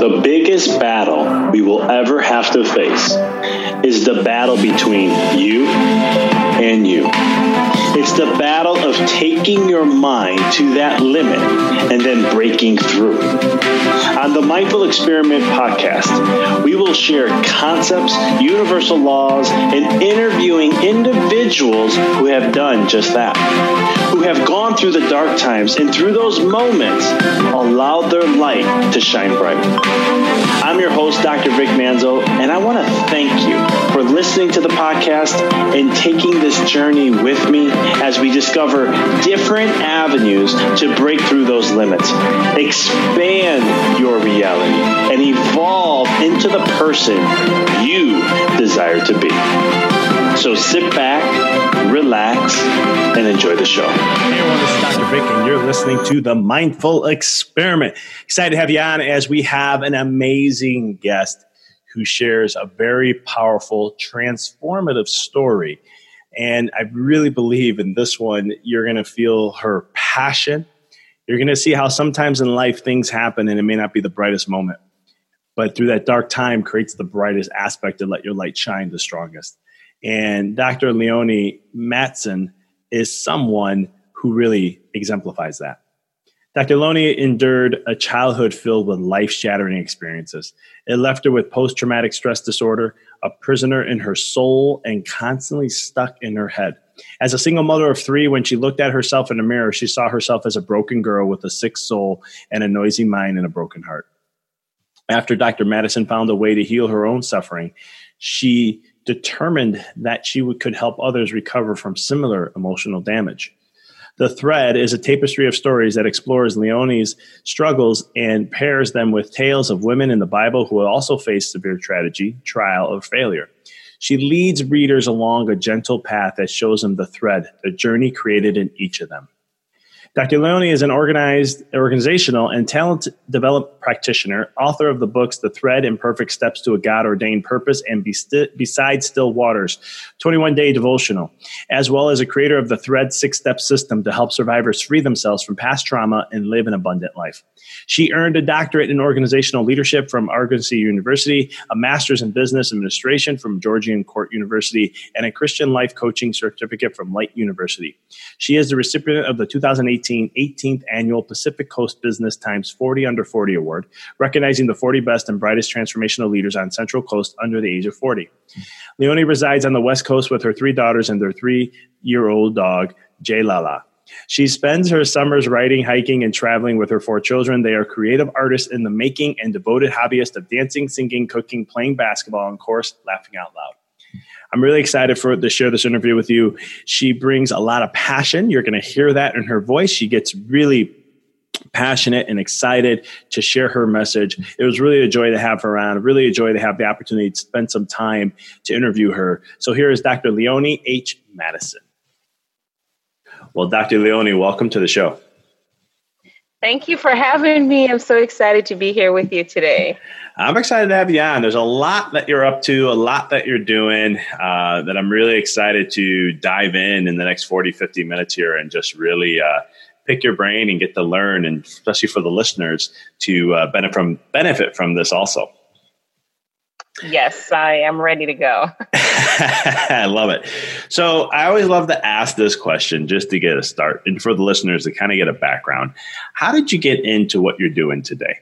The biggest battle we will ever have to face is the battle between you and you. It's the battle of taking your mind to that limit and then breaking through. On the Mindful Experiment podcast, we will share concepts, universal laws, and interviewing individuals who have done just that, who have gone through the dark times and through those moments allowed their light to shine bright. I'm your host, Dr. Vic Manzo, and I want to thank you for listening to the podcast and taking this journey with me as we discover different avenues to break through those limits, expand your reality, and evolve into the person you desire to be. So sit back, relax, and enjoy the show. Hey everyone, this is Dr. Vic, and you're listening to the Mindful Experiment. Excited to have you on as we have an amazing guest who shares a very powerful, transformative story. And I really believe in this one, you're going to feel her passion. You're going to see how sometimes in life things happen and it may not be the brightest moment. But through that dark time creates the brightest aspect to let your light shine the strongest. And Dr. Leonie Mattison is someone who really exemplifies that. Dr. Leonie endured a childhood filled with life shattering experiences. It left her with post traumatic stress disorder, a prisoner in her soul, and constantly stuck in her head. As a single mother of three, when she looked at herself in the mirror, she saw herself as a broken girl with a sick soul and a noisy mind and a broken heart. After Dr. Mattison found a way to heal her own suffering, she determined that she could help others recover from similar emotional damage. The Thread is a tapestry of stories that explores Leonie's struggles and pairs them with tales of women in the Bible who also faced severe tragedy, trial, or failure. She leads readers along a gentle path that shows them the thread, the journey created in each of them. Dr. Leonie is an organized, organizational, and talent developed practitioner, author of the books The Thread Imperfect Steps to a God Ordained Purpose and Beside Still Waters, 21 Day Devotional, as well as a creator of the Thread Six Step System to help survivors free themselves from past trauma and live an abundant life. She earned a doctorate in organizational leadership from Argosy University, a master's in business administration from Georgian Court University, and a Christian life coaching certificate from Light University. She is the recipient of the 2018 18th Annual Pacific Coast Business Times 40 Under 40 Award, recognizing the 40 best and brightest transformational leaders on Central Coast under the age of 40. Leonie resides on the West Coast with her three daughters and their three year old dog, J-Lala. She spends her summers writing, hiking, and traveling with her four children. They are creative artists in the making and devoted hobbyists of dancing, singing, cooking, playing basketball, and, of course, laughing out loud. I'm really excited for to share this interview with you. She brings a lot of passion. You're going to hear that in her voice. She gets really passionate and excited to share her message. It was really a joy to have her on, really a joy to have the opportunity to spend some time to interview her. So here is Dr. Leonie H. Mattison. Well, Dr. Leonie, welcome to the show. Thank you for having me. I'm so excited to be here with you today. I'm excited to have you on. There's a lot that you're up to, a lot that you're doing uh, that I'm really excited to dive in in the next 40, 50 minutes here and just really uh, pick your brain and get to learn, and especially for the listeners to uh, benefit from benefit from this also. Yes, I am ready to go. I love it. So I always love to ask this question just to get a start, and for the listeners to kind of get a background. How did you get into what you're doing today?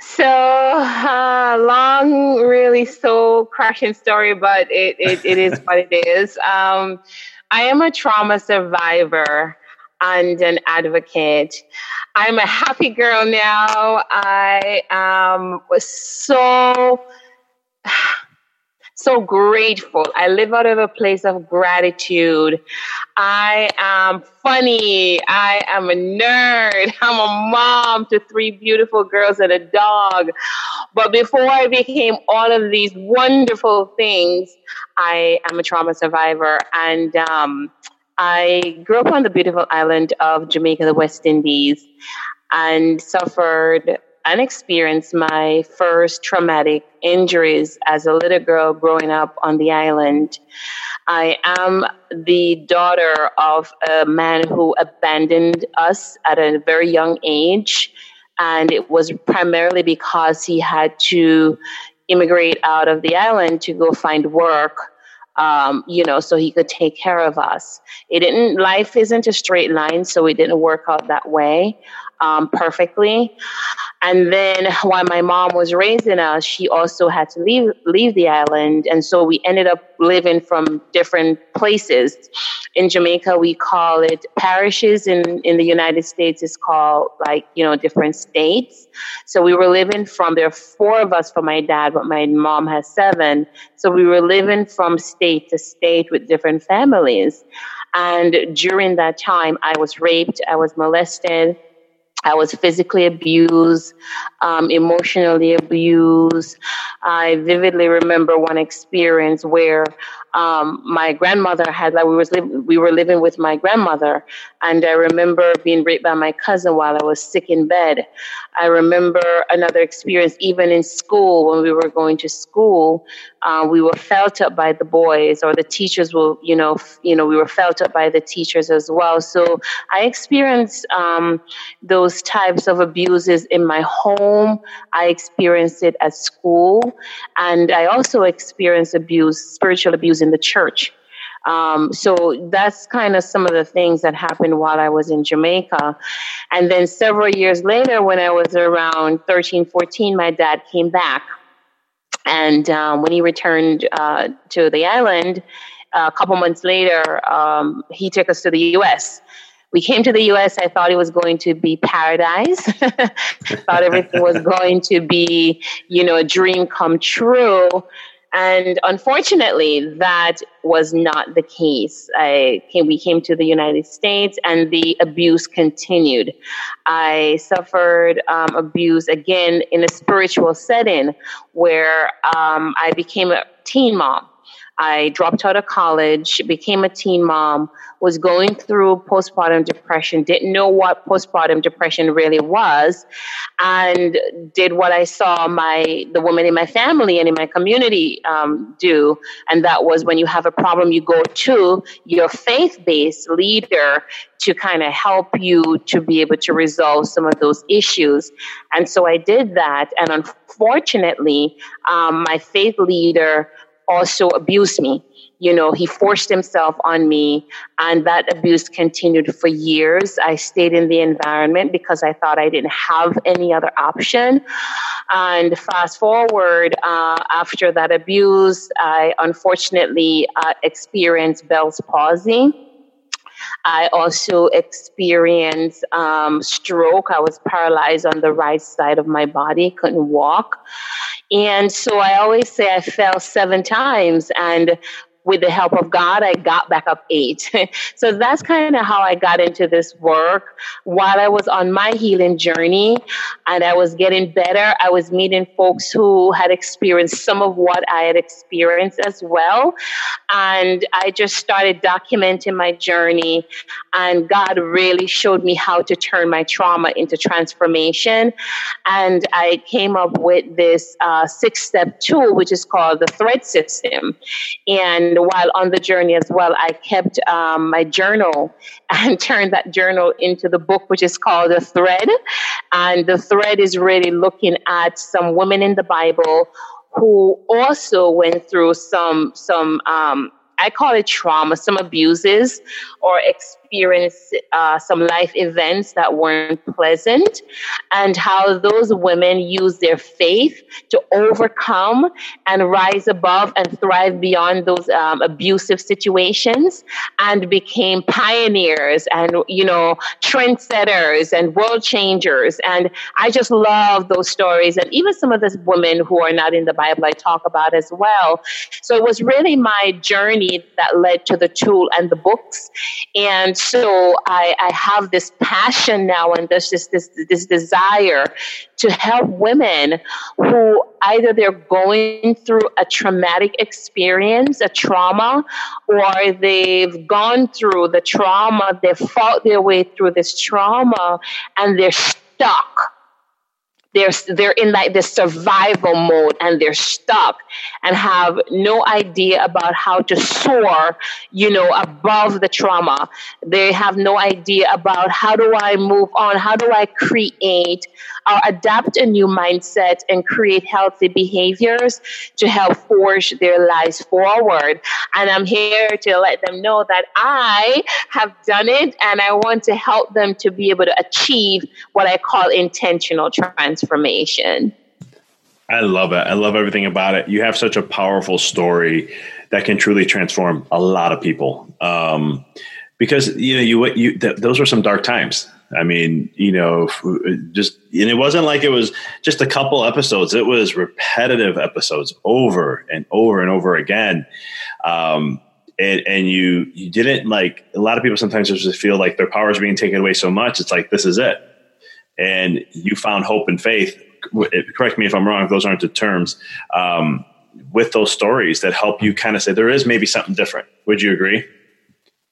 So uh, long, really soul crushing story, but it, it, it is what it is. Um, I am a trauma survivor and an advocate. I'm a happy girl now. I am so so grateful. I live out of a place of gratitude. I am funny. I am a nerd. I'm a mom to three beautiful girls and a dog. But before I became all of these wonderful things, I am a trauma survivor. And um, I grew up on the beautiful island of Jamaica, the West Indies, and suffered and experienced my first traumatic injuries as a little girl growing up on the island. I am the daughter of a man who abandoned us at a very young age. And it was primarily because he had to immigrate out of the island to go find work. Um, you know, so he could take care of us. It didn't, life isn't a straight line, so it didn't work out that way um, perfectly. And then while my mom was raising us, she also had to leave leave the island, and so we ended up living from different places. In Jamaica, we call it parishes. In in the United States, it's called like you know different states. So we were living from there. Are four of us for my dad, but my mom has seven. So we were living from state to state with different families. And during that time, I was raped, I was molested, I was physically abused, um, emotionally abused. I vividly remember one experience where um, my grandmother had like we was li- we were living with my grandmother, and I remember being raped by my cousin while I was sick in bed. I remember another experience even in school when we were going to school. Uh, we were felt up by the boys, or the teachers were, you know, f- you know, we were felt up by the teachers as well. So I experienced um, those types of abuses in my home. I experienced it at school, and I also experienced abuse, spiritual abuse in the church. Um, so that's kind of some of the things that happened while I was in Jamaica. And then several years later, when I was around 13, 14, my dad came back. And um, when he returned uh, to the island, a couple months later, um, he took us to the US. We came to the US. I thought it was going to be paradise. I thought everything was going to be, you know, a dream come true. And unfortunately, that was not the case. I came, we came to the United States and the abuse continued. I suffered um, abuse again in a spiritual setting where um, I became a teen mom. I dropped out of college, became a teen mom, was going through postpartum depression, didn't know what postpartum depression really was, and did what I saw my the women in my family and in my community um, do, and that was when you have a problem, you go to your faith-based leader to kind of help you to be able to resolve some of those issues. And so I did that, and unfortunately, um, my faith leader also abused me. You know, he forced himself on me, and that abuse continued for years. I stayed in the environment because I thought I didn't have any other option. And fast forward, uh, after that abuse, I unfortunately uh, experienced Bell's palsy. I also experienced um, stroke. I was paralyzed on the right side of my body, couldn't walk. And so I always say I fell seven times. And with the help of God, I got back up eight. so that's kind of how I got into this work. While I was on my healing journey and I was getting better, I was meeting folks who had experienced some of what I had experienced as well. And I just started documenting my journey. And God really showed me how to turn my trauma into transformation. And I came up with this uh, six step tool, which is called the thread system. And while on the journey as well, I kept um, my journal and turned that journal into the book, which is called The Thread. And the thread is really looking at some women in the Bible who also went through some some um, I call it trauma, some abuses or experience uh, some life events that weren't pleasant, and how those women use their faith to overcome and rise above and thrive beyond those um, abusive situations and became pioneers and, you know, trendsetters and world changers. And I just love those stories. And even some of those women who are not in the Bible, I talk about as well. So it was really my journey that led to the tool and the books. And so I, I have this passion now and this, this, this, this desire to help women who either they're going through a traumatic experience, a trauma, or they've gone through the trauma, they've fought their way through this trauma, and they're stuck they're they're in like this survival mode and they're stuck and have no idea about how to soar you know above the trauma. They have no idea about how do i move on how do i create or adapt a new mindset and create healthy behaviors to help forge their lives forward. And i'm here to let them know that i have done it and i want to help them to be able to achieve what i call intentional transformation transformation. I love it. I love everything about it. You have such a powerful story that can truly transform a lot of people. Um, because you know you you th- those were some dark times. I mean, you know, just and it wasn't like it was just a couple episodes. It was repetitive episodes over and over and over again. Um, and, and you you didn't like a lot of people sometimes just feel like their power is being taken away so much. It's like this is it and you found hope and faith. Correct me if I'm wrong, those aren't the terms, um, with those stories that help you kind of say there is maybe something different. Would you agree?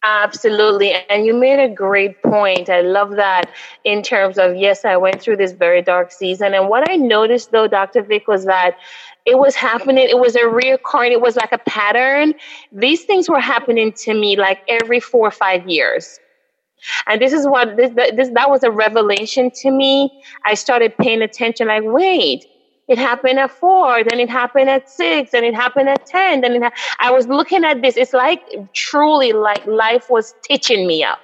Absolutely. And you made a great point. I love that in terms of, yes, I went through this very dark season. And what I noticed though, Dr. Vic, was that it was happening. It was a reoccurring, it was like a pattern. These things were happening to me like every four or five years. And this is what this, this that was a revelation to me. I started paying attention like, wait, it happened at four, then it happened at six, then it happened at 10. Then ha- I was looking at this. It's like truly like life was stitching me up.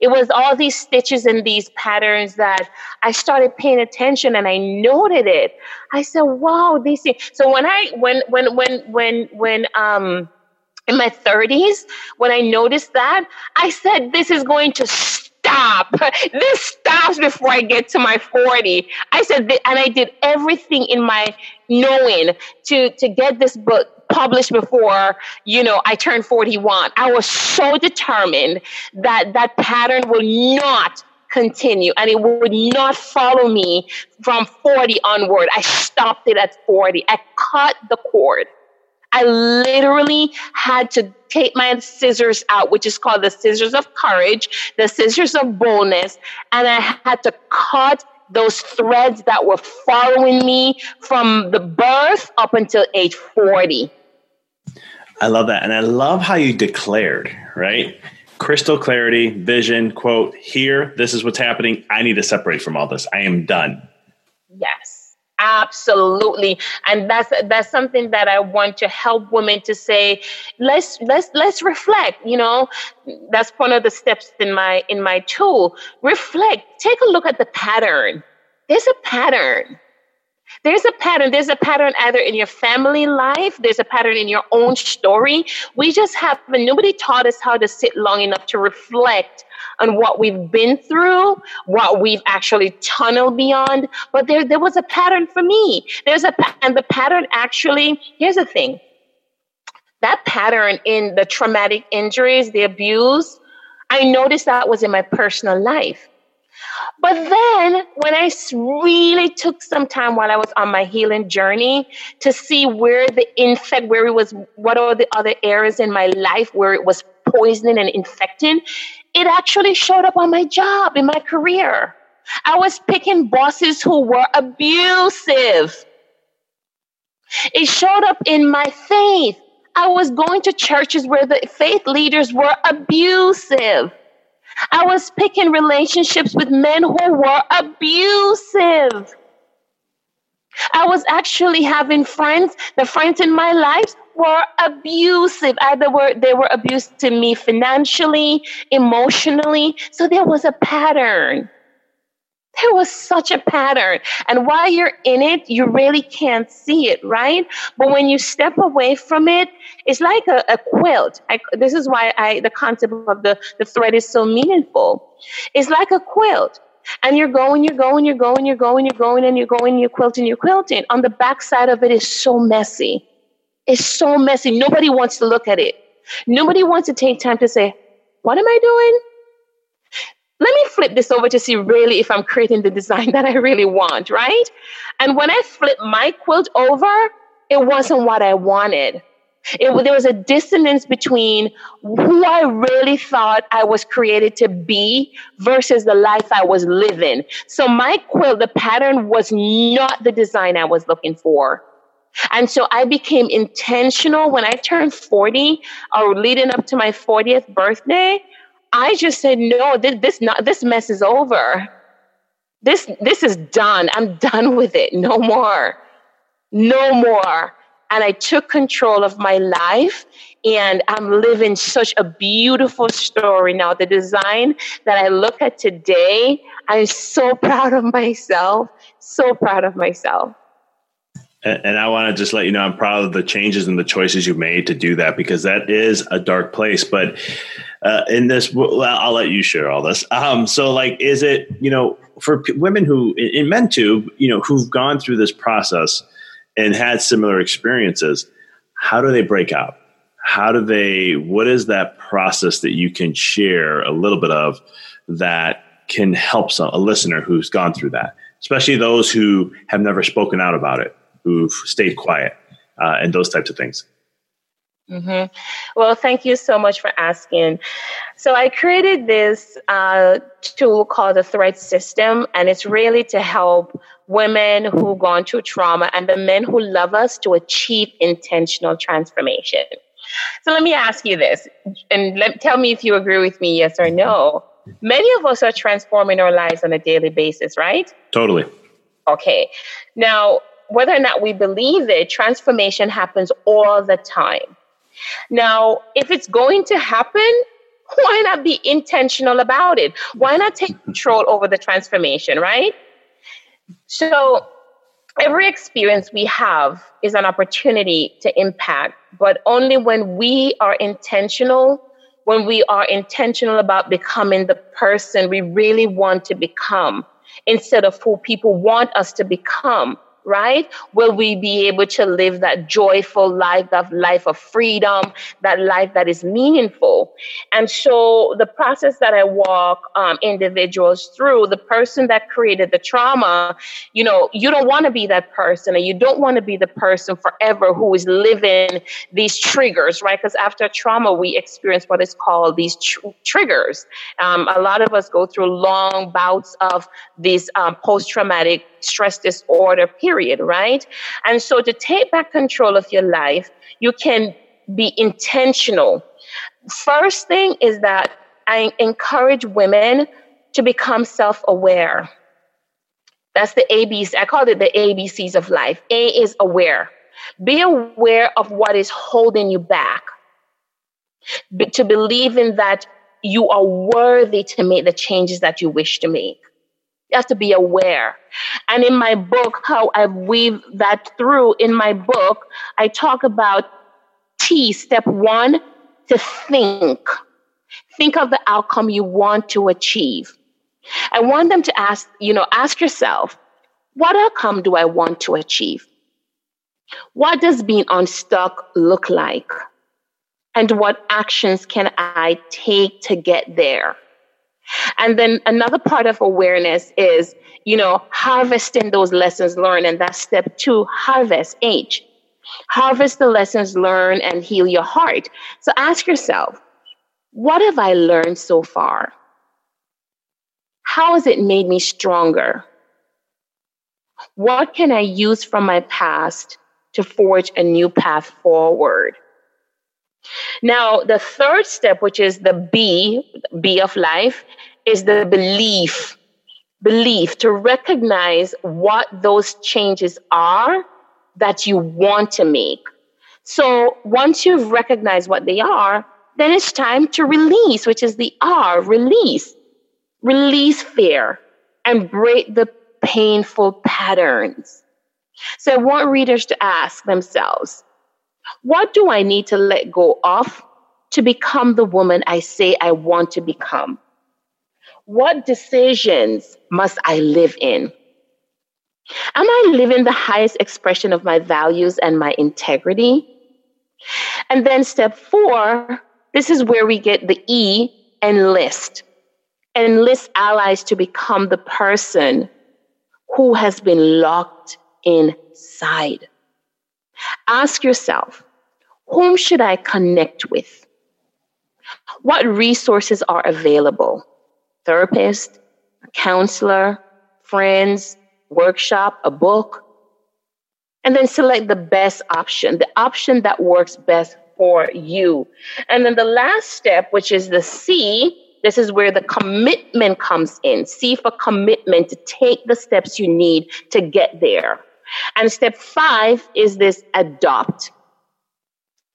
It was all these stitches and these patterns that I started paying attention and I noted it. I said, wow, these things. So when I, when, when, when, when, when, um, in my 30s, when I noticed that, I said, this is going to stop. This stops before I get to my 40. I said, and I did everything in my knowing to, to get this book published before, you know, I turned 41. I was so determined that that pattern will not continue and it would not follow me from 40 onward. I stopped it at 40. I cut the cord. I literally had to take my scissors out, which is called the scissors of courage, the scissors of boldness, and I had to cut those threads that were following me from the birth up until age 40. I love that. And I love how you declared, right? Crystal clarity, vision, quote, here, this is what's happening. I need to separate from all this. I am done. Yes. Absolutely. And that's that's something that I want to help women to say, let's let's let's reflect, you know. That's one of the steps in my in my tool. Reflect. Take a look at the pattern. There's a pattern. There's a pattern. There's a pattern either in your family life, there's a pattern in your own story. We just haven't, nobody taught us how to sit long enough to reflect on what we've been through, what we've actually tunneled beyond. But there, there was a pattern for me. There's a, and the pattern actually, here's the thing that pattern in the traumatic injuries, the abuse, I noticed that was in my personal life. But then when I really took some time while I was on my healing journey to see where the infect, where it was, what are the other areas in my life where it was poisoning and infecting, it actually showed up on my job, in my career. I was picking bosses who were abusive. It showed up in my faith. I was going to churches where the faith leaders were abusive. I was picking relationships with men who were abusive. I was actually having friends, the friends in my life were abusive. Either were they were abused to me financially, emotionally. So there was a pattern. There was such a pattern. And while you're in it, you really can't see it, right? But when you step away from it, it's like a, a quilt. I, this is why I, the concept of the, the thread is so meaningful. It's like a quilt. And you're going, you're going, you're going, you're going, you're going, and you're going, you're quilting, you're quilting. On the back side of it is so messy. It's so messy. Nobody wants to look at it. Nobody wants to take time to say, what am I doing? Let me flip this over to see really if I'm creating the design that I really want, right? And when I flipped my quilt over, it wasn't what I wanted. It, there was a dissonance between who I really thought I was created to be versus the life I was living. So my quilt, the pattern was not the design I was looking for. And so I became intentional when I turned 40 or leading up to my 40th birthday. I just said, no, this, this not this mess is over. This this is done. I'm done with it. No more. No more. And I took control of my life and I'm living such a beautiful story now. The design that I look at today, I'm so proud of myself. So proud of myself. And, and I want to just let you know I'm proud of the changes and the choices you made to do that because that is a dark place. But uh, in this, well, I'll let you share all this. Um, so, like, is it you know for p- women who in men too, you know, who've gone through this process and had similar experiences? How do they break out? How do they? What is that process that you can share a little bit of that can help some, a listener who's gone through that, especially those who have never spoken out about it? who've stayed quiet uh, and those types of things. Mm-hmm. Well, thank you so much for asking. So, I created this uh, tool called the Thread System, and it's really to help women who've gone through trauma and the men who love us to achieve intentional transformation. So, let me ask you this, and let, tell me if you agree with me, yes or no. Many of us are transforming our lives on a daily basis, right? Totally. Okay. Now, whether or not we believe it, transformation happens all the time. Now, if it's going to happen, why not be intentional about it? Why not take control over the transformation, right? So, every experience we have is an opportunity to impact, but only when we are intentional, when we are intentional about becoming the person we really want to become instead of who people want us to become right? Will we be able to live that joyful life, that life of freedom, that life that is meaningful? And so the process that I walk um, individuals through, the person that created the trauma, you know, you don't want to be that person and you don't want to be the person forever who is living these triggers, right? Because after trauma, we experience what is called these tr- triggers. Um, a lot of us go through long bouts of these um, post traumatic stress disorder period, right? And so to take back control of your life, you can be intentional. First thing is that I encourage women to become self aware. That's the ABCs. I call it the ABCs of life. A is aware. Be aware of what is holding you back. To believe in that you are worthy to make the changes that you wish to make. You have to be aware. And in my book, how I weave that through in my book, I talk about T, step one, to think. Think of the outcome you want to achieve. I want them to ask, you know, ask yourself, what outcome do I want to achieve? What does being unstuck look like? And what actions can I take to get there? And then another part of awareness is, you know, harvesting those lessons learned. And that's step two, harvest H. Harvest the lessons learned and heal your heart. So ask yourself, what have I learned so far? How has it made me stronger? What can I use from my past to forge a new path forward? Now, the third step, which is the B, B of life, is the belief. Belief to recognize what those changes are that you want to make. So once you've recognized what they are, then it's time to release, which is the R, release. Release fear and break the painful patterns. So I want readers to ask themselves, what do I need to let go of to become the woman I say I want to become? What decisions must I live in? Am I living the highest expression of my values and my integrity? And then step four, this is where we get the E, enlist. Enlist allies to become the person who has been locked inside. Ask yourself, whom should I connect with? What resources are available? Therapist, counselor, friends, workshop, a book, and then select the best option, the option that works best for you. And then the last step, which is the C, this is where the commitment comes in. C for commitment to take the steps you need to get there. And step five is this adopt.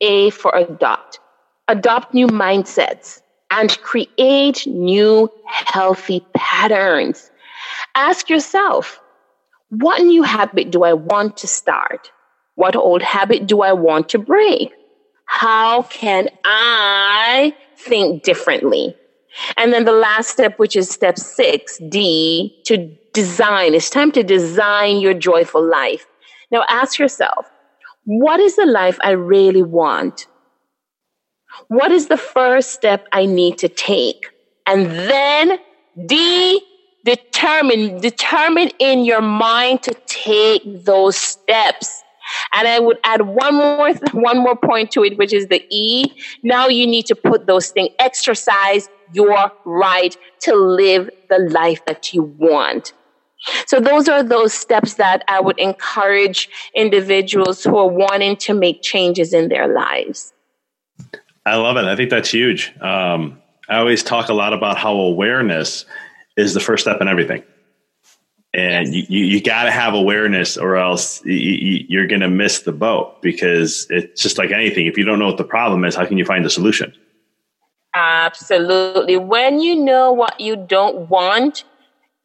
A for adopt. Adopt new mindsets and create new healthy patterns. Ask yourself, what new habit do I want to start? What old habit do I want to break? How can I think differently? And then the last step, which is step six, D, to design. It's time to design your joyful life. Now ask yourself, what is the life I really want? What is the first step I need to take? And then D, determine, determine in your mind to take those steps. And I would add one more, one more point to it, which is the E. Now you need to put those things, exercise your right to live the life that you want. So those are those steps that I would encourage individuals who are wanting to make changes in their lives. I love it. I think that's huge. Um, I always talk a lot about how awareness is the first step in everything. And yes. you, you, got to have awareness or else you, are going to miss the boat because it's just like anything. If you don't know what the problem is, how can you find the solution? Absolutely. When you know what you don't want,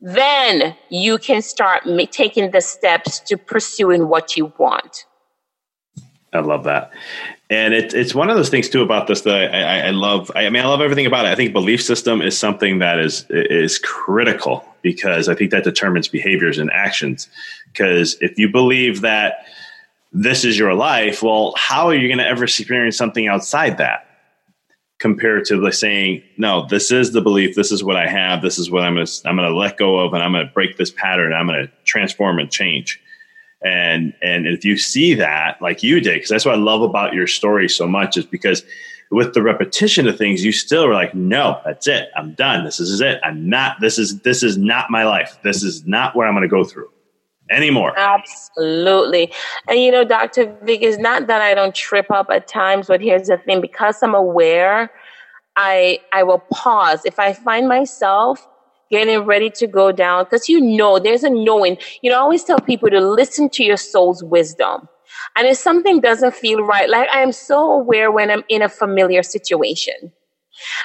then you can start taking the steps to pursuing what you want. I love that. And it's it's one of those things too about this that I, I love. I mean, I love everything about it. I think belief system is something that is is critical because I think that determines behaviors and actions. Because if you believe that this is your life, well, how are you going to ever experience something outside that? Compared to the saying, no, this is the belief. This is what I have. This is what I'm going to I'm going to let go of, and I'm going to break this pattern. I'm going to transform and change and and if you see that like you did because that's what i love about your story so much is because with the repetition of things you still are like no that's it. I'm done. This is it. I'm not this is this is not my life. This is not what i'm going to go through anymore. Absolutely. And you know dr vic is not that i don't trip up at times but here's the thing because i'm aware i i will pause. If i find myself getting ready to go down because you know there's a knowing. You know, I always tell people to listen to your soul's wisdom. And if something doesn't feel right, like I am so aware when I'm in a familiar situation.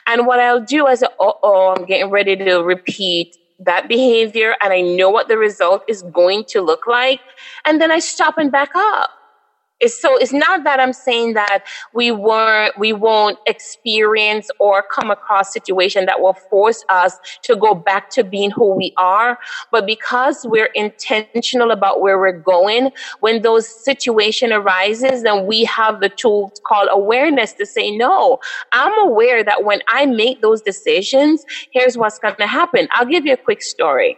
And what I'll do is, oh, oh, I'm getting ready to repeat that behavior and I know what the result is going to look like. And then I stop and back up. So it's not that I'm saying that we weren't we won't experience or come across situation that will force us to go back to being who we are, but because we're intentional about where we're going, when those situation arises, then we have the tool called awareness to say no. I'm aware that when I make those decisions, here's what's to happen. I'll give you a quick story.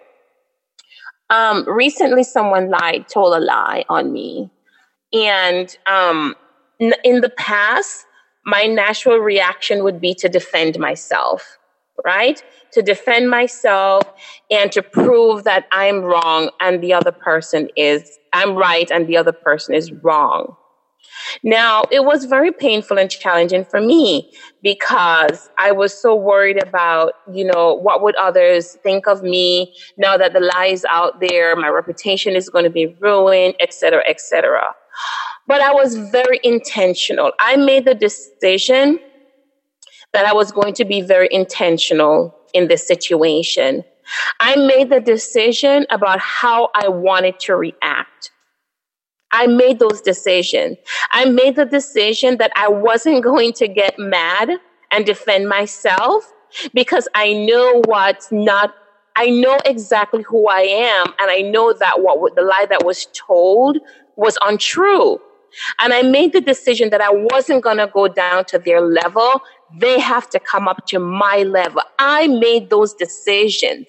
Um, recently, someone lied, told a lie on me and um, in the past, my natural reaction would be to defend myself, right? To defend myself and to prove that I'm wrong and the other person is, I'm right and the other person is wrong. Now, it was very painful and challenging for me because I was so worried about, you know, what would others think of me now that the lie is out there, my reputation is going to be ruined, etc., etc. But I was very intentional. I made the decision that I was going to be very intentional in this situation. I made the decision about how I wanted to react. I made those decisions. I made the decision that I wasn't going to get mad and defend myself because I know what's not, I know exactly who I am. And I know that what the lie that was told was untrue. And I made the decision that I wasn't going to go down to their level. They have to come up to my level. I made those decisions.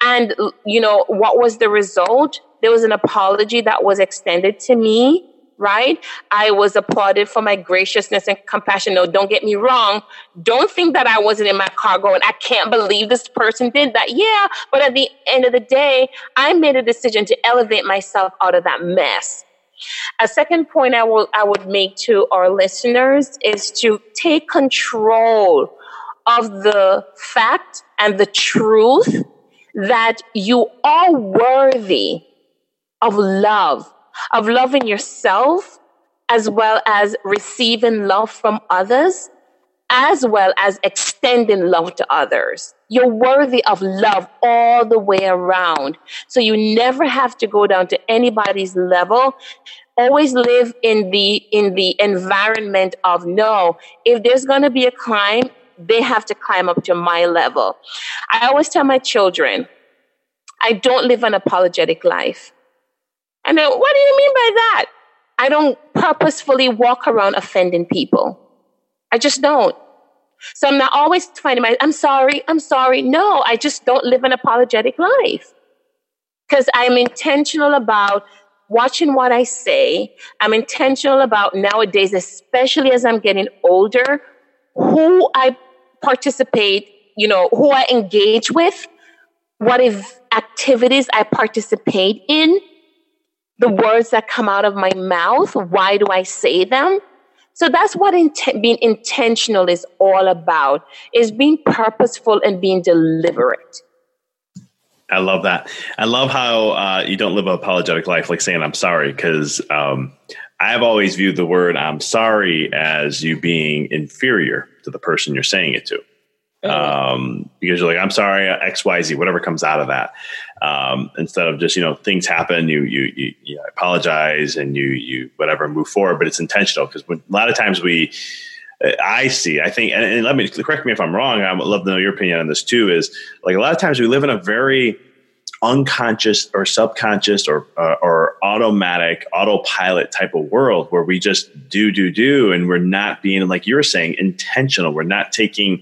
And, you know, what was the result? There was an apology that was extended to me, right? I was applauded for my graciousness and compassion. No, don't get me wrong. Don't think that I wasn't in my car going, I can't believe this person did that. Yeah. But at the end of the day, I made a decision to elevate myself out of that mess. A second point I will I would make to our listeners is to take control of the fact and the truth that you are worthy of love, of loving yourself as well as receiving love from others, as well as extending love to others. You're worthy of love all the way around. So you never have to go down to anybody's level. Always live in the, in the environment of no, if there's going to be a climb, they have to climb up to my level. I always tell my children, I don't live an apologetic life. And then, what do you mean by that? I don't purposefully walk around offending people. I just don't. So I'm not always finding my, I'm sorry, I'm sorry. No, I just don't live an apologetic life. Because I'm intentional about watching what I say. I'm intentional about nowadays, especially as I'm getting older, who I participate, you know, who I engage with, what if activities I participate in, the words that come out of my mouth, why do I say them? So that's what being intentional is all about, is being purposeful and being deliberate. I love that. I love how uh, you don't live an apologetic life, like saying "I'm sorry," because um, I've always viewed the word "I'm sorry" as you being inferior to the person you're saying it to um, because you're like, I'm sorry, X, Y, Z, whatever comes out of that. Um, instead of just, you know, things happen, you, you, you, you apologize and you, you, whatever, move forward, but it's intentional because a lot of times we, I see, I think, and, and let me correct me if I'm wrong. I would love to know your opinion on this too. Is like a lot of times we live in a very unconscious or subconscious or uh, or automatic autopilot type of world where we just do do do and we're not being like you were saying intentional we're not taking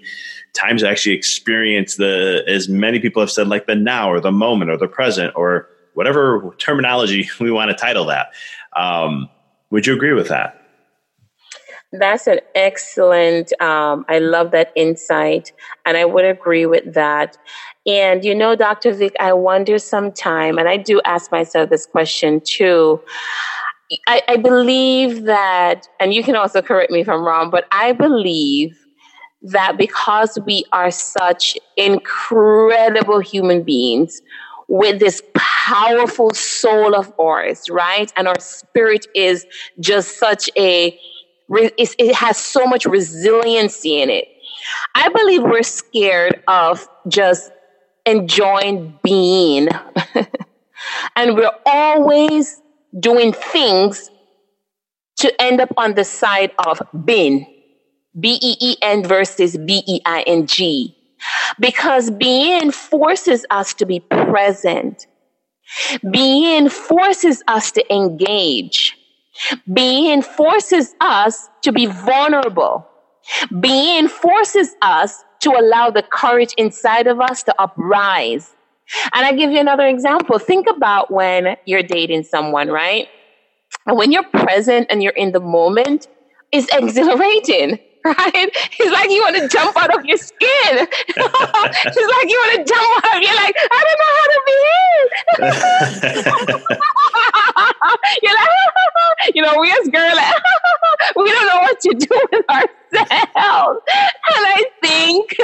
time to actually experience the, as many people have said, like the now or the moment or the present or whatever terminology we want to title that. Um, would you agree with that? That's an excellent, um, I love that insight. And I would agree with that. And you know, Dr. Vic, I wonder sometime, and I do ask myself this question too. I, I believe that, and you can also correct me if I'm wrong, but I believe that because we are such incredible human beings with this powerful soul of ours, right? And our spirit is just such a, it has so much resiliency in it. I believe we're scared of just enjoying being. and we're always doing things to end up on the side of being. B E E N versus B E I N G. Because being forces us to be present. Being forces us to engage. Being forces us to be vulnerable. Being forces us to allow the courage inside of us to uprise. And I give you another example. Think about when you're dating someone, right? And when you're present and you're in the moment, it's exhilarating right? It's like you want to jump out of your skin. it's like you want to jump out of you're like, I don't know how to behave. you're like, you know, we as girls, like, we don't know what to do with ourselves. And I think,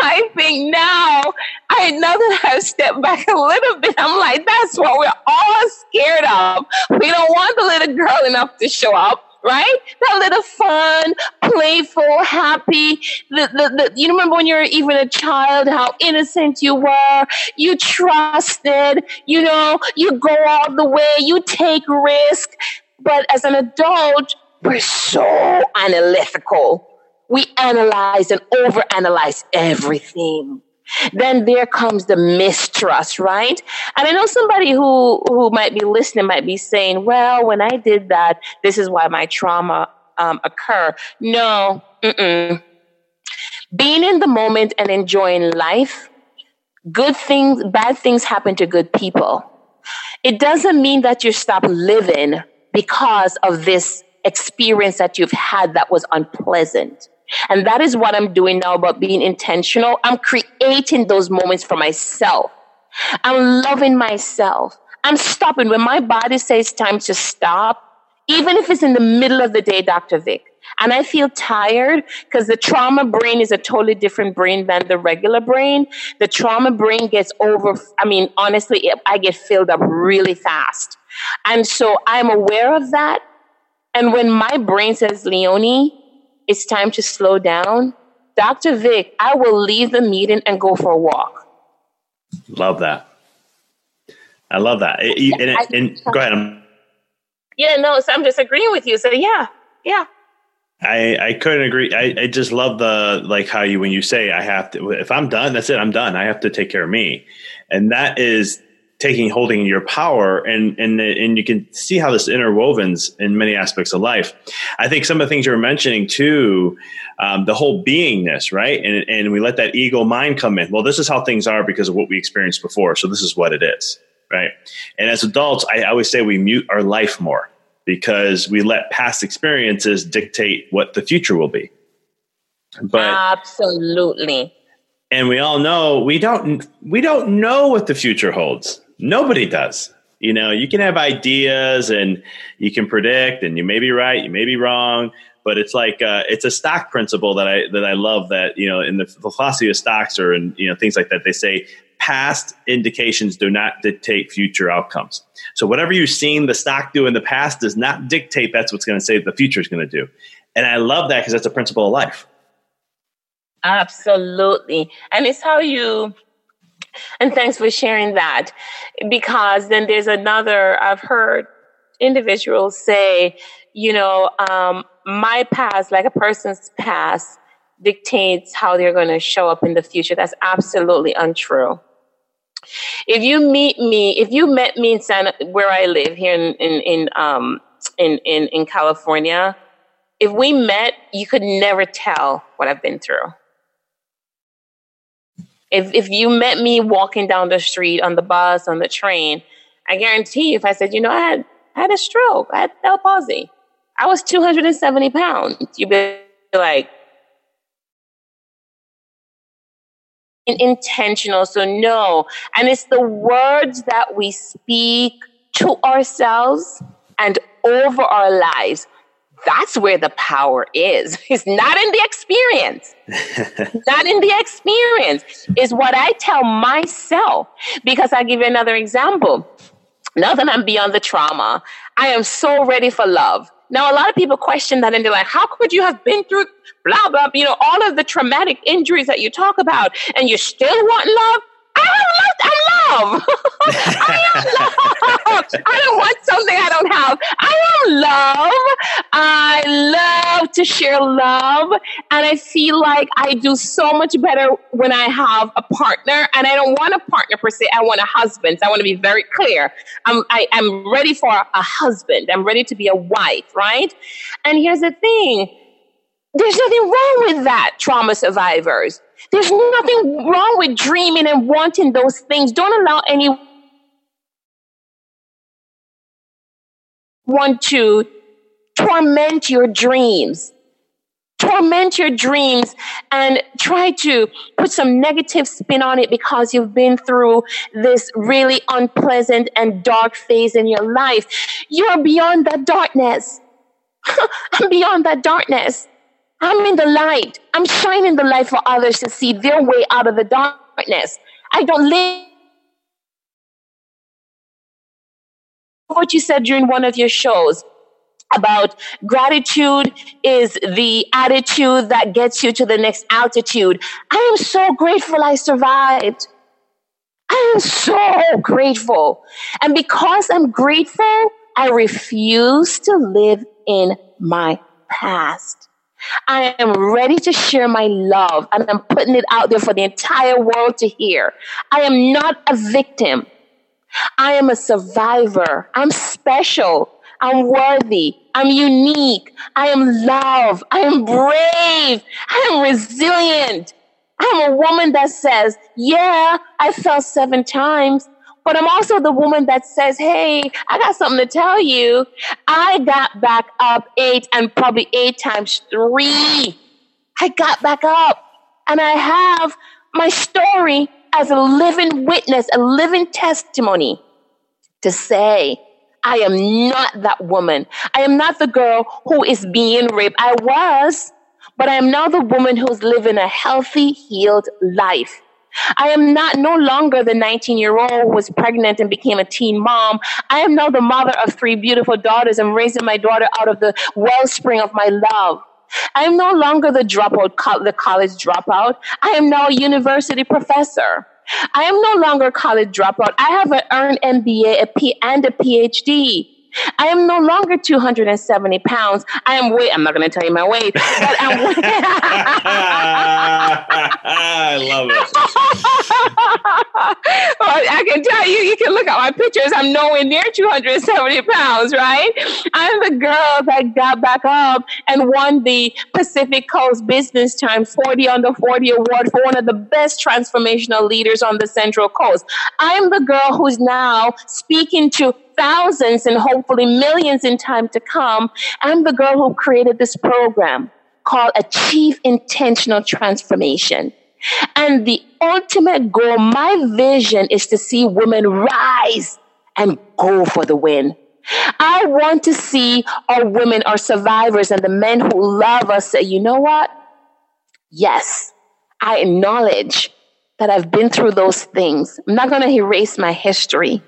I think now, I know that I've stepped back a little bit. I'm like, that's what we're all scared of. We don't want the little girl enough to show up right? That little fun, playful, happy. The, the, the, you remember when you were even a child, how innocent you were. You trusted, you know, you go all the way, you take risk. But as an adult, we're so analytical. We analyze and overanalyze everything then there comes the mistrust, right? And I know somebody who, who might be listening might be saying, well, when I did that, this is why my trauma um, occur. No, mm-mm. being in the moment and enjoying life, good things, bad things happen to good people. It doesn't mean that you stop living because of this experience that you've had that was unpleasant. And that is what I'm doing now about being intentional. I'm creating those moments for myself. I'm loving myself. I'm stopping. When my body says time to stop, even if it's in the middle of the day, Dr. Vic, and I feel tired because the trauma brain is a totally different brain than the regular brain. The trauma brain gets over, I mean, honestly, I get filled up really fast. And so I'm aware of that. And when my brain says, Leonie, it's time to slow down, Dr. Vic, I will leave the meeting and go for a walk. Love that. I love that. And, and, and go ahead. Yeah, no, so I'm just agreeing with you. So yeah, yeah. I, I couldn't agree. I, I just love the like how you when you say I have to if I'm done, that's it, I'm done. I have to take care of me. And that is taking holding your power and and and you can see how this interwovens in many aspects of life. I think some of the things you were mentioning too um, the whole beingness right? And and we let that ego mind come in. Well this is how things are because of what we experienced before so this is what it is right? And as adults i always say we mute our life more because we let past experiences dictate what the future will be. But absolutely. And we all know we don't we don't know what the future holds Nobody does. You know, you can have ideas and you can predict, and you may be right, you may be wrong, but it's like uh, it's a stock principle that I that I love. That you know, in the philosophy of stocks or in you know things like that, they say past indications do not dictate future outcomes. So whatever you've seen the stock do in the past does not dictate that's what's going to say the future is going to do. And I love that because that's a principle of life. Absolutely. And it's how you and thanks for sharing that. Because then there's another, I've heard individuals say, you know, um, my past, like a person's past, dictates how they're going to show up in the future. That's absolutely untrue. If you meet me, if you met me in Santa, where I live here in in in um in in, in California, if we met, you could never tell what I've been through. If if you met me walking down the street on the bus, on the train, I guarantee you, if I said, you know, I had I had a stroke, I had Bell palsy, I was 270 pounds, you'd be like, intentional. So no, and it's the words that we speak to ourselves and over our lives that's where the power is. It's not in the experience. not in the experience. Is what I tell myself. Because I give you another example. Now that I'm beyond the trauma, I am so ready for love. Now, a lot of people question that and they're like, how could you have been through blah, blah, you know, all of the traumatic injuries that you talk about and you still want love? I have love. I am love. I don't want something I don't have. I am love. I love to share love. And I feel like I do so much better when I have a partner. And I don't want a partner per se. I want a husband. So I want to be very clear. I'm, I, am ready for a husband. I'm ready to be a wife, right? And here's the thing. There's nothing wrong with that, trauma survivors. There's nothing wrong with dreaming and wanting those things. Don't allow anyone to torment your dreams. Torment your dreams and try to put some negative spin on it because you've been through this really unpleasant and dark phase in your life. You're beyond that darkness. I'm beyond that darkness. I'm in the light. I'm shining the light for others to see their way out of the darkness. I don't live. What you said during one of your shows about gratitude is the attitude that gets you to the next altitude. I am so grateful I survived. I am so grateful. And because I'm grateful, I refuse to live in my past. I am ready to share my love and I'm putting it out there for the entire world to hear. I am not a victim. I am a survivor. I'm special. I'm worthy. I'm unique. I am love. I am brave. I am resilient. I'm a woman that says, yeah, I fell seven times, but I'm also the woman that says, Hey, I got something to tell you. I got back up eight and probably eight times three. I got back up and I have my story as a living witness, a living testimony to say, I am not that woman. I am not the girl who is being raped. I was, but I am now the woman who's living a healthy, healed life. I am not no longer the 19 year old who was pregnant and became a teen mom. I am now the mother of three beautiful daughters and raising my daughter out of the wellspring of my love. I am no longer the dropout, the college dropout. I am now a university professor. I am no longer college dropout. I have an earned MBA a P- and a PhD. I am no longer 270 pounds. I am weight. I'm not going to tell you my weight, but I'm. I love it. I can tell you. You can look at my pictures. I'm nowhere near 270 pounds, right? I'm the girl that got back up and won the Pacific Coast Business Time 40 under 40 award for one of the best transformational leaders on the Central Coast. I'm the girl who's now speaking to thousands and hopefully millions in time to come. I'm the girl who created this program called Achieve Intentional Transformation. And the ultimate goal, my vision is to see women rise and go for the win. I want to see our women, our survivors, and the men who love us say, you know what? Yes, I acknowledge that I've been through those things. I'm not going to erase my history.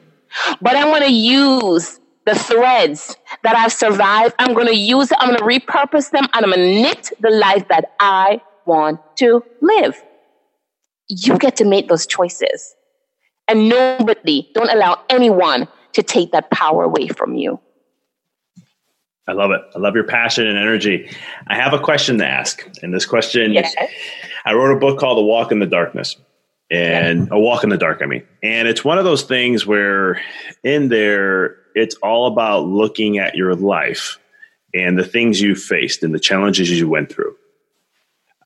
But I'm going to use the threads that I've survived. I'm going to use it. I'm going to repurpose them and I'm going to knit the life that I want to live. You get to make those choices. And nobody, don't allow anyone to take that power away from you. I love it. I love your passion and energy. I have a question to ask. And this question yes. is I wrote a book called The Walk in the Darkness and a walk in the dark i mean. And it's one of those things where in there it's all about looking at your life and the things you faced and the challenges you went through.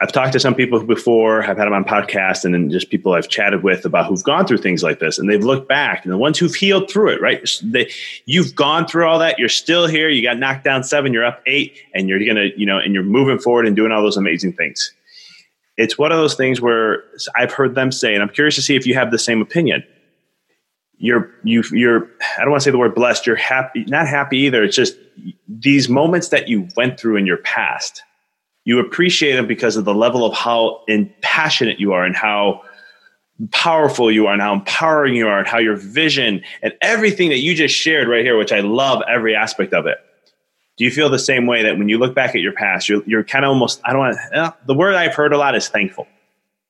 I've talked to some people before i've had them on podcasts and then just people i've chatted with about who've gone through things like this and they've looked back and the ones who've healed through it right? They, you've gone through all that you're still here you got knocked down seven you're up eight and you're gonna you know and you're moving forward and doing all those amazing things it's one of those things where I've heard them say, and I'm curious to see if you have the same opinion. You're you you're I don't want to say the word blessed. You're happy, not happy either. It's just these moments that you went through in your past. You appreciate them because of the level of how passionate you are and how powerful you are and how empowering you are and how your vision and everything that you just shared right here, which I love every aspect of it do you feel the same way that when you look back at your past, you're, you're kind of almost, I don't want uh, the word I've heard a lot is thankful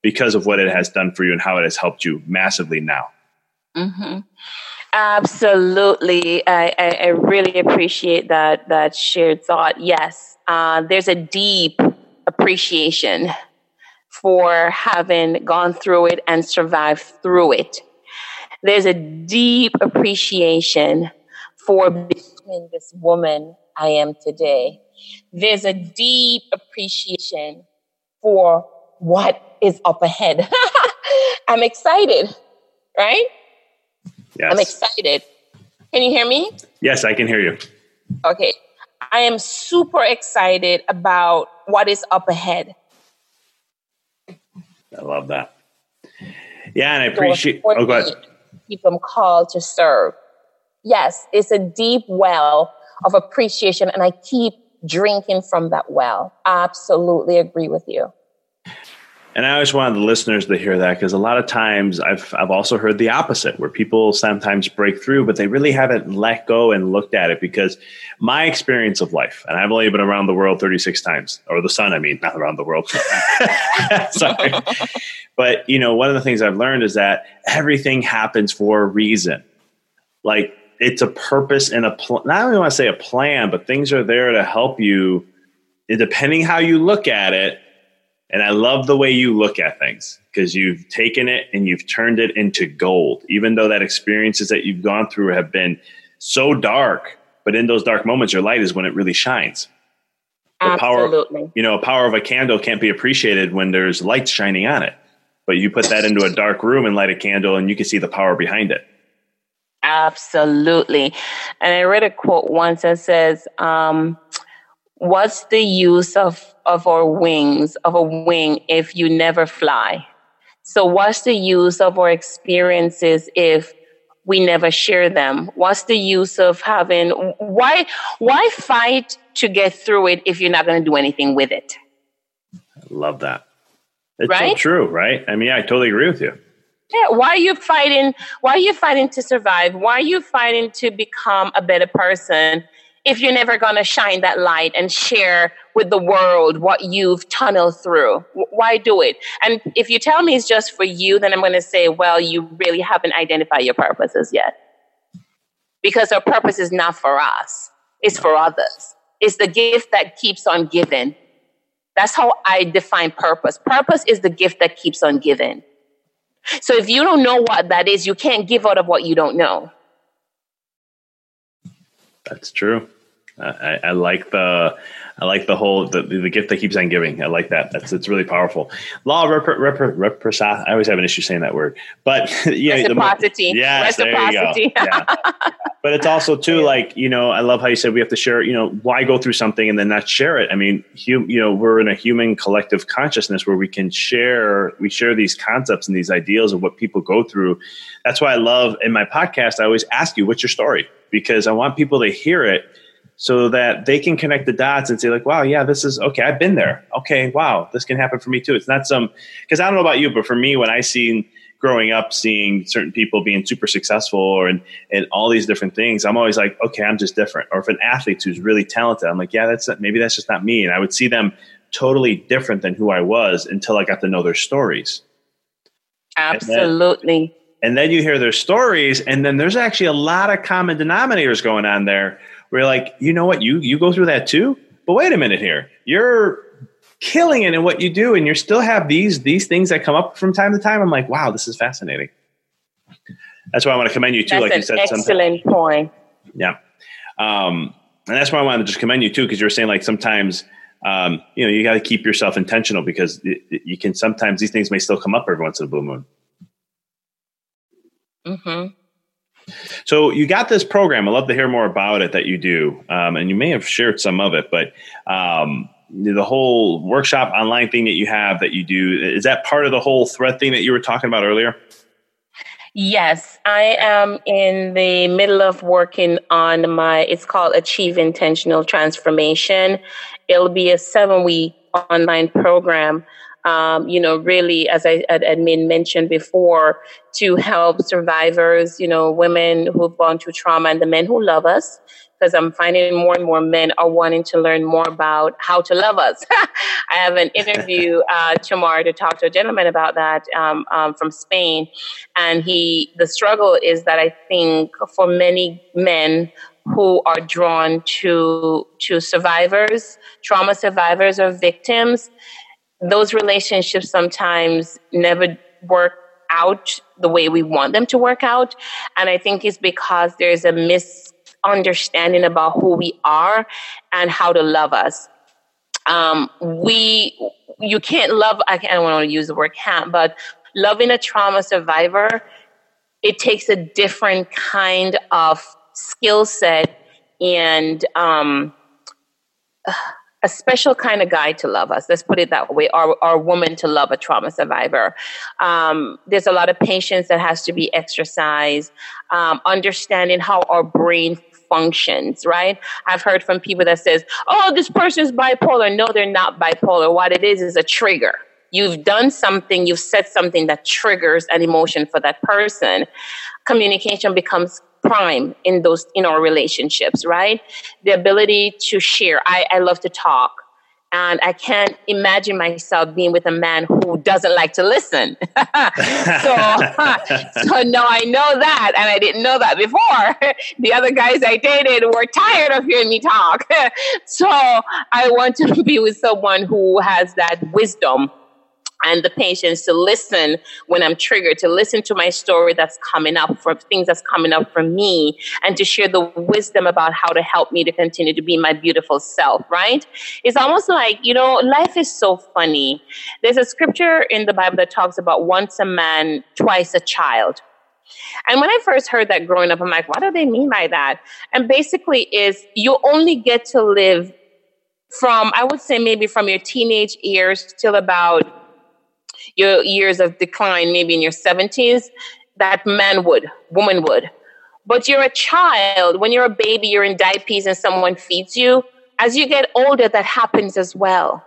because of what it has done for you and how it has helped you massively now? Mm-hmm. Absolutely, I, I, I, really appreciate that that shared thought. Yes, uh, there's a deep appreciation for having gone through it and survived through it. There's a deep appreciation for becoming this woman I am today. There's a deep appreciation for what is up ahead. I'm excited, right? Yes. I'm excited. Can you hear me? Yes, I can hear you. Okay. I am super excited about what is up ahead. I love that. Yeah, and I appreciate. Oh, go ahead. Keep them called to serve. Yes, it's a deep well of appreciation, and I keep drinking from that well. Absolutely agree with you. And I always wanted the listeners to hear that because a lot of times I've I've also heard the opposite where people sometimes break through, but they really haven't let go and looked at it because my experience of life, and I've only been around the world 36 times, or the sun, I mean, not around the world. Sorry. but you know, one of the things I've learned is that everything happens for a reason. Like it's a purpose and a plan. Not only want to say a plan, but things are there to help you. Depending how you look at it, and I love the way you look at things because you've taken it and you've turned it into gold, even though that experiences that you've gone through have been so dark. But in those dark moments, your light is when it really shines. The Absolutely. Power, you know, power of a candle can't be appreciated when there's light shining on it. But you put that into a dark room and light a candle, and you can see the power behind it. Absolutely. And I read a quote once that says, um, what's the use of, of our wings, of a wing, if you never fly? So, what's the use of our experiences if we never share them? What's the use of having, why, why fight to get through it if you're not going to do anything with it? I love that. It's right? so true, right? I mean, I totally agree with you. Yeah, why are you fighting? Why are you fighting to survive? Why are you fighting to become a better person if you're never going to shine that light and share with the world what you've tunneled through? Why do it? And if you tell me it's just for you, then I'm going to say, well, you really haven't identified your purposes yet. Because our purpose is not for us, it's for others. It's the gift that keeps on giving. That's how I define purpose. Purpose is the gift that keeps on giving. So if you don't know what that is, you can't give out of what you don't know. That's true. I, I like the I like the whole the, the gift that keeps on giving. I like that. That's it's really powerful. Law of reciprocity. I always have an issue saying that word, but yeah, reciprocity. The, yes, reciprocity. there you go. Yeah. but it's also too like you know I love how you said we have to share. You know why go through something and then not share it? I mean, hum, you know we're in a human collective consciousness where we can share we share these concepts and these ideals of what people go through. That's why I love in my podcast. I always ask you, "What's your story?" Because I want people to hear it so that they can connect the dots and say like wow yeah this is okay i've been there. Okay wow this can happen for me too. It's not some because i don't know about you but for me when i seen growing up seeing certain people being super successful or and, and all these different things i'm always like okay i'm just different. Or if an athlete who's really talented i'm like yeah that's not, maybe that's just not me. And i would see them totally different than who i was until i got to know their stories. Absolutely and then, and then you hear their stories and then there's actually a lot of common denominators going on there where you're like, you know what, you you go through that too. But wait a minute here, you're killing it in what you do, and you still have these these things that come up from time to time. I'm like, wow, this is fascinating. That's why I want to commend you too. That's like you said, excellent sometimes. point. Yeah, um, and that's why I wanted to just commend you too, because you were saying like sometimes. Um, you know, you got to keep yourself intentional because it, it, you can sometimes these things may still come up every once in a blue moon. Mm-hmm. So you got this program. I'd love to hear more about it that you do, um, and you may have shared some of it, but um, the whole workshop online thing that you have that you do is that part of the whole thread thing that you were talking about earlier? Yes, I am in the middle of working on my. It's called Achieve Intentional Transformation. It'll be a seven week online program um, you know, really, as I had admin mentioned before, to help survivors, you know, women who've gone through trauma and the men who love us. Because I'm finding more and more men are wanting to learn more about how to love us. I have an interview uh, tomorrow to talk to a gentleman about that um, um, from Spain, and he the struggle is that I think for many men who are drawn to to survivors, trauma survivors or victims, those relationships sometimes never work out the way we want them to work out. And I think it's because there's a misunderstanding about who we are and how to love us. Um, we, you can't love, I, can't, I don't want to use the word can't, but loving a trauma survivor, it takes a different kind of skill set and, um, a special kind of guy to love us. Let's put it that way, or, or woman to love a trauma survivor. Um, there's a lot of patience that has to be exercised, um, understanding how our brain functions, right? I've heard from people that says, oh, this person's bipolar. No, they're not bipolar. What it is is a trigger. You've done something, you've said something that triggers an emotion for that person. Communication becomes prime in those in our relationships right the ability to share i, I love to talk and I can't imagine myself being with a man who doesn't like to listen. so, so no, I know that, and I didn't know that before. the other guys I dated were tired of hearing me talk. so I want to be with someone who has that wisdom and the patience to listen when I'm triggered, to listen to my story that's coming up for things that's coming up for me, and to share the wisdom about how to help me to continue to be my beautiful self, right? It's almost like, you know, life is so funny. There's a scripture in the Bible that talks about once a man, twice a child. And when I first heard that growing up, I'm like, what do they mean by that? And basically is you only get to live from, I would say maybe from your teenage years till about your years of decline, maybe in your 70s, that man would, woman would. But you're a child. When you're a baby, you're in diapers and someone feeds you. As you get older, that happens as well.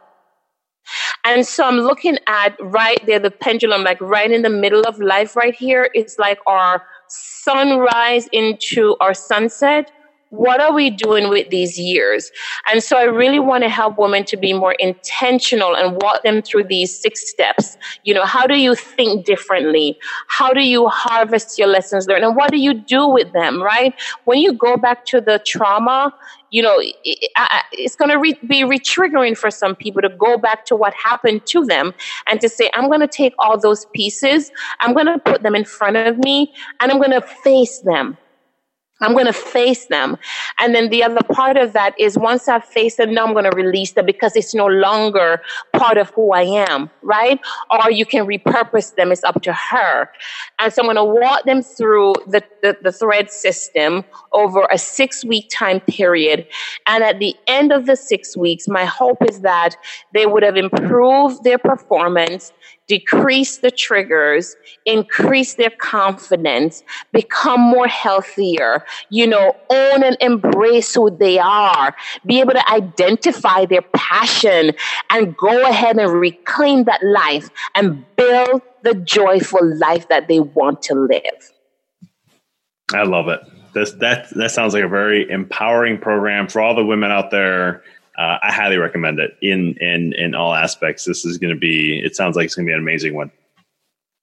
And so I'm looking at right there, the pendulum, like right in the middle of life, right here. It's like our sunrise into our sunset what are we doing with these years? And so I really want to help women to be more intentional and walk them through these six steps. You know, how do you think differently? How do you harvest your lessons learned? And what do you do with them, right? When you go back to the trauma, you know, it's going to re- be retriggering for some people to go back to what happened to them and to say, I'm going to take all those pieces, I'm going to put them in front of me, and I'm going to face them I'm going to face them. And then the other part of that is once I've faced them, now I'm going to release them because it's no longer part of who I am, right? Or you can repurpose them. It's up to her. And so I'm going to walk them through the, the, the thread system over a six week time period. And at the end of the six weeks, my hope is that they would have improved their performance decrease the triggers, increase their confidence, become more healthier, you know, own and embrace who they are, be able to identify their passion and go ahead and reclaim that life and build the joyful life that they want to live. I love it. This, that that sounds like a very empowering program for all the women out there uh, I highly recommend it in in in all aspects. This is going to be. It sounds like it's going to be an amazing one.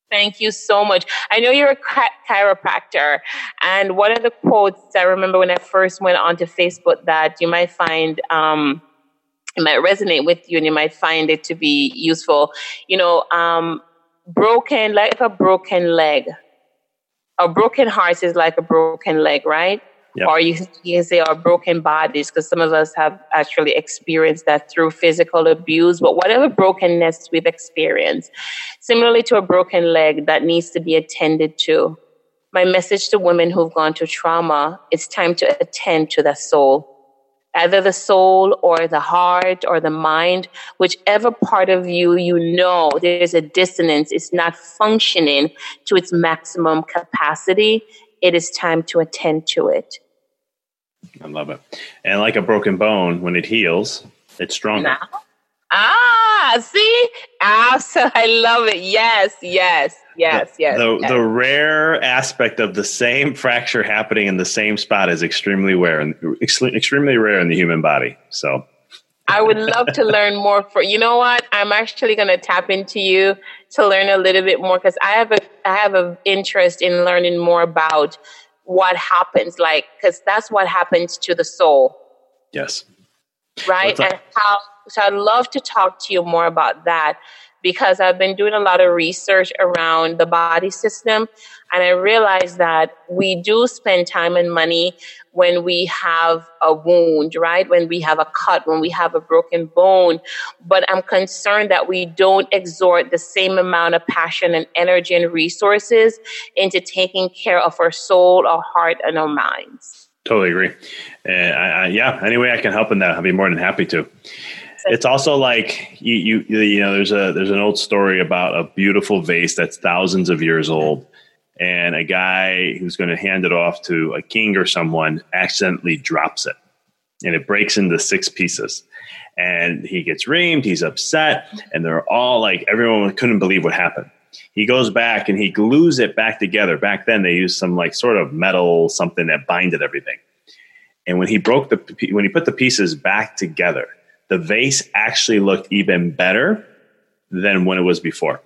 Thank you so much. I know you're a chiropractor, and one of the quotes I remember when I first went onto Facebook that you might find. Um, it might resonate with you and you might find it to be useful. You know, um, broken, like a broken leg. A broken heart is like a broken leg, right? Yep. Or you, can say our broken bodies, because some of us have actually experienced that through physical abuse, but whatever brokenness we've experienced, similarly to a broken leg that needs to be attended to. My message to women who've gone through trauma, it's time to attend to the soul. Either the soul or the heart or the mind, whichever part of you you know there's a dissonance, it's not functioning to its maximum capacity it is time to attend to it. I love it. And like a broken bone, when it heals, it's stronger. Now, ah, See? Absolutely. I love it. Yes, yes, yes, yes. The, yes. the rare aspect of the same fracture happening in the same spot is extremely rare and extremely rare in the human body. So I would love to learn more for you know what? I'm actually gonna tap into you to learn a little bit more because I have a I have an interest in learning more about what happens like because that's what happens to the soul. Yes. Right? And how so I'd love to talk to you more about that because I've been doing a lot of research around the body system and I realized that we do spend time and money when we have a wound, right? When we have a cut, when we have a broken bone. But I'm concerned that we don't exert the same amount of passion and energy and resources into taking care of our soul, our heart, and our minds. Totally agree. And I, I, yeah, any way I can help in that, I'll be more than happy to. It's also like you, you, you know, there's a there's an old story about a beautiful vase that's thousands of years old, and a guy who's going to hand it off to a king or someone accidentally drops it. And it breaks into six pieces. And he gets reamed he's upset and they're all like everyone couldn't believe what happened. He goes back and he glues it back together. Back then they used some like sort of metal something that binded everything. And when he broke the when he put the pieces back together the vase actually looked even better than when it was before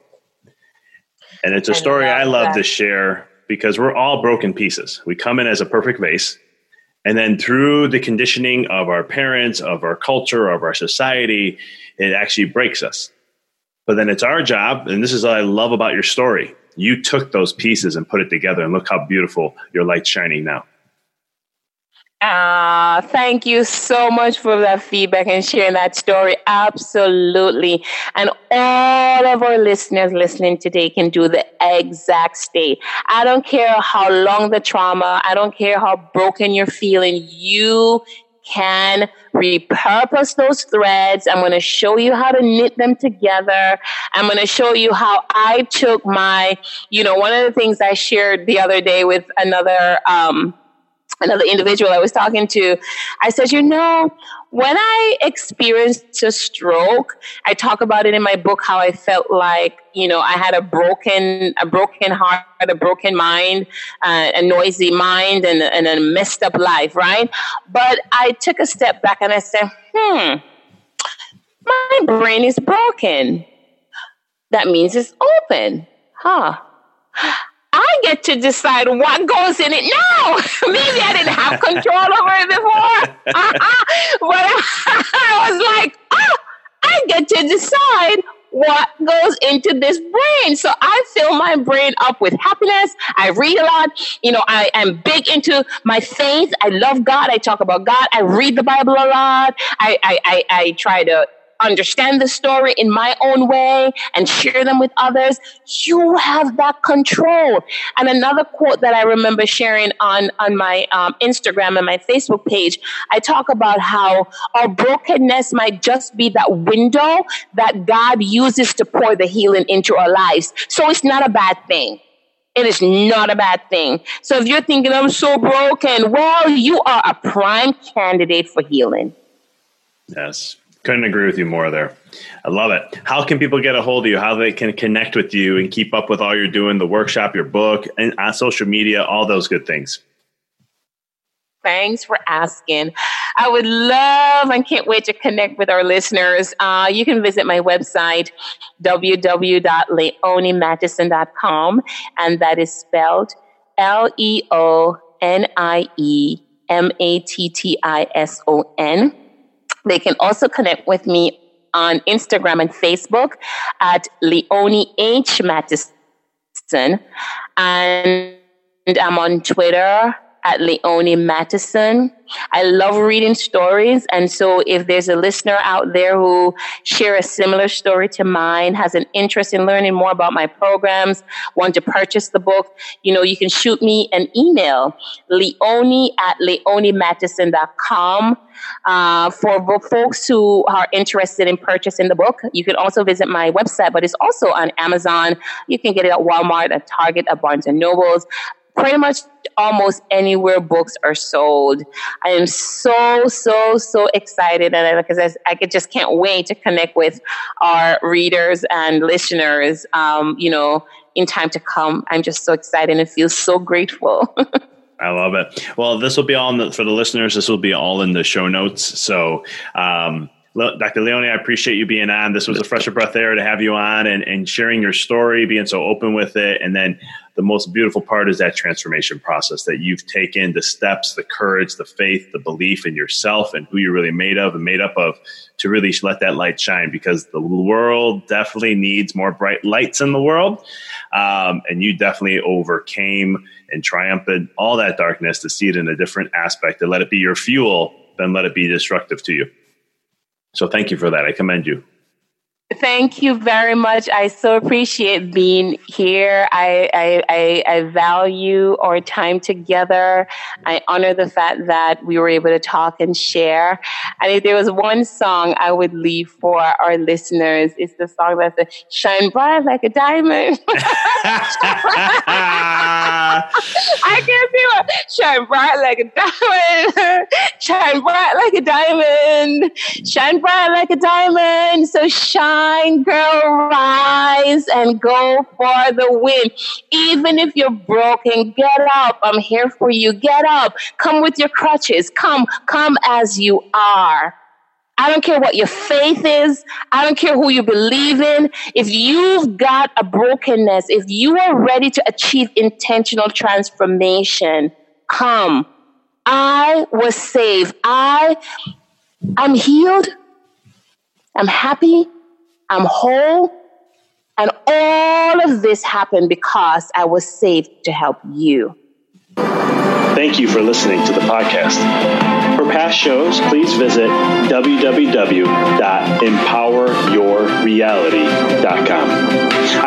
and it's a story I love, I love to share because we're all broken pieces. We come in as a perfect vase. And then through the conditioning of our parents, of our culture, of our society, it actually breaks us. But then it's our job, and this is what I love about your story. You took those pieces and put it together, and look how beautiful your light's shining now. Ah, thank you so much for that feedback and sharing that story. Absolutely. And all of our listeners listening today can do the exact state. I don't care how long the trauma, I don't care how broken you're feeling, you can repurpose those threads. I'm going to show you how to knit them together. I'm going to show you how I took my, you know, one of the things I shared the other day with another, um, another individual I was talking to, I said, you know, when I experienced a stroke, I talk about it in my book how I felt like, you know, I had a broken, a broken heart, a broken mind, uh, a noisy mind, and, and a messed up life, right? But I took a step back and I said, hmm, my brain is broken. That means it's open. Huh I get to decide what goes in it. No, maybe I didn't have control over it before. but I was like, oh, I get to decide what goes into this brain. So I fill my brain up with happiness. I read a lot. You know, I am big into my faith. I love God. I talk about God. I read the Bible a lot. I, I, I, I try to understand the story in my own way and share them with others, you have that control. And another quote that I remember sharing on, on my um, Instagram and my Facebook page, I talk about how our brokenness might just be that window that God uses to pour the healing into our lives. So it's not a bad thing. It is not a bad thing. So if you're thinking, I'm so broken, well, you are a prime candidate for healing. Yes. Couldn't agree with you more there. I love it. How can people get a hold of you? How they can connect with you and keep up with all you're doing, the workshop, your book, and on social media, all those good things. Thanks for asking. I would love and can't wait to connect with our listeners. Uh, you can visit my website, www.leoniemattison.com, and that is spelled L E O N I E M A T T I S O N. They can also connect with me on Instagram and Facebook at Leonie H. Mattison. And I'm on Twitter at Leonie Mattison. I love reading stories. And so if there's a listener out there who share a similar story to mine, has an interest in learning more about my programs, want to purchase the book, you know, you can shoot me an email, leonie at leoniemattison.com. Uh, for folks who are interested in purchasing the book, you can also visit my website, but it's also on Amazon. You can get it at Walmart, at Target, at Barnes and Nobles pretty much almost anywhere books are sold. I am so, so, so excited. And because I, I just can't wait to connect with our readers and listeners, um, you know, in time to come. I'm just so excited and feel so grateful. I love it. Well, this will be all the, for the listeners. This will be all in the show notes. So, um, Dr. Leonie, I appreciate you being on. This was a fresh breath air to have you on and, and sharing your story, being so open with it. And then the most beautiful part is that transformation process that you've taken the steps, the courage, the faith, the belief in yourself and who you're really made of and made up of to really let that light shine because the world definitely needs more bright lights in the world. Um, and you definitely overcame and triumphed all that darkness to see it in a different aspect, to let it be your fuel, then let it be destructive to you. So thank you for that. I commend you. Thank you very much. I so appreciate being here. I, I, I, I, value our time together. I honor the fact that we were able to talk and share. And if there was one song I would leave for our listeners, it's the song that says, Shine Bright Like a Diamond. I can't see what shine bright like a diamond, shine bright like a diamond, shine bright like a diamond. So shine, girl, rise and go for the win. Even if you're broken, get up. I'm here for you. Get up. Come with your crutches. Come, come as you are. I don't care what your faith is. I don't care who you believe in. If you've got a brokenness, if you are ready to achieve intentional transformation, come. I was saved. I I'm healed. I'm happy. I'm whole. And all of this happened because I was saved to help you. Thank you for listening to the podcast. For past shows, please visit www.empoweryourreality.com.